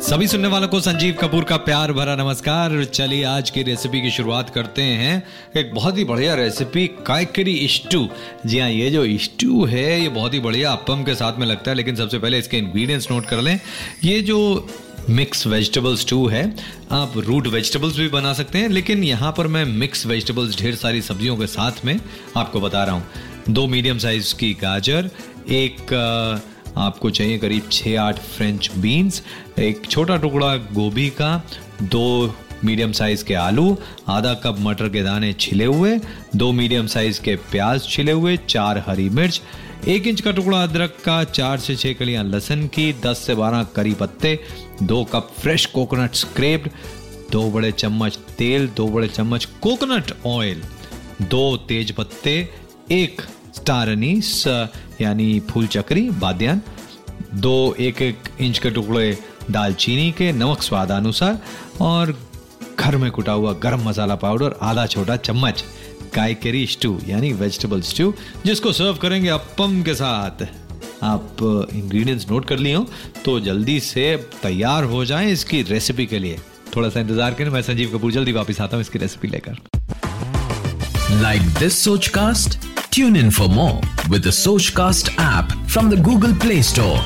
सभी सुनने वालों को संजीव कपूर का प्यार भरा नमस्कार। चलिए आज की रेसिपी की शुरुआत करते हैं। एक बहुत ही बढ़िया रेसिपी कायकरी स्टू जी हाँ ये जो स्टू है ये बहुत ही बढ़िया अपम के साथ में लगता है लेकिन सबसे पहले इसके इंग्रेडिएंट्स नोट कर लें। ये जो मिक्स वेजिटेबल स्टू है आप रूट वेजिटेबल्स भी बना सकते हैं लेकिन यहाँ पर मैं मिक्स वेजिटेबल्स ढेर सारी सब्जियों के साथ में आपको बता रहा हूँ। दो मीडियम साइज़ की गाजर एक अ, आपको चाहिए करीब छः आठ फ्रेंच बीन्स एक छोटा टुकड़ा गोभी का, दो मीडियम साइज़ के आलू, आधा कप मटर के दाने छिले हुए, दो मीडियम साइज़ के प्याज छिले हुए, चार हरी मिर्च, एक इंच का टुकड़ा अदरक का, चार से छः कलियाँ लहसुन की, दस से बारह करी पत्ते, दो कप फ्रेश कोकोनट स्क्रेप्ड दो बड़े चम्मच तेल, दो बड़े चम्मच कोकोनट ऑयल दो तेज पत्ते, एक स्टार अनीस यानी फूल चक्री बाद्यान दो एक एक इंच के टुकड़े दालचीनी के नमक स्वादानुसार और घर में कुटा हुआ गरम मसाला पाउडर आधा छोटा चम्मच कायकरी स्टू यानी वेजिटेबल स्टू जिसको सर्व करेंगे अपम के साथ आप इंग्रेडिएंट्स नोट कर लिए हो तो जल्दी से तैयार हो जाएँ इसकी रेसिपी के लिए थोड़ा सा इंतज़ार करें मैं संजीव कपूर जल्दी वापस आता हूँ इसकी रेसिपी लेकर लाइक दिस सोच Sochcast? Tune in for more with the Sochcast app from the Google Play Store.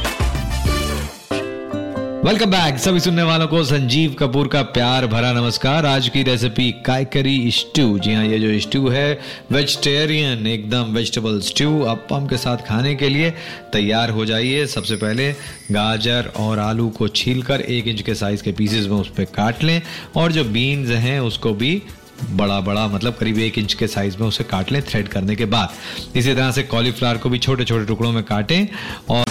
Welcome back सभी सुनने वालों को संजीव कपूर का प्यार भरा नमस्कार। आज की रेसिपी कायकरी स्टू जी हाँ ये जो स्टू है वेजिटेरियन एकदम वेजिटेबल स्टू अपम के साथ खाने के लिए तैयार हो जाइए। सबसे पहले गाजर और आलू को छीलकर एक इंच के साइज़ के पीसेस में उस पर काट लें और जो बीन्स हैं, उसको भी बड़ा बड़ा मतलब करीब एक इंच के साइज़ में उसे काट लें थ्रेड करने के बाद। इसी तरह से कॉलीफ्लावर को भी छोटे छोटे टुकड़ों में काटें और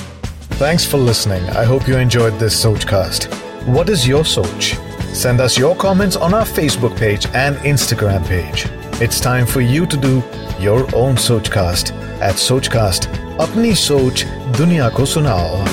thanks for listening I hope you enjoy this Sochcast what is your soch send us your comments on our Facebook page and Instagram page it's time for you to do your own Sochcast at Sochcast अपनी सोच दुनिया को सुनाओ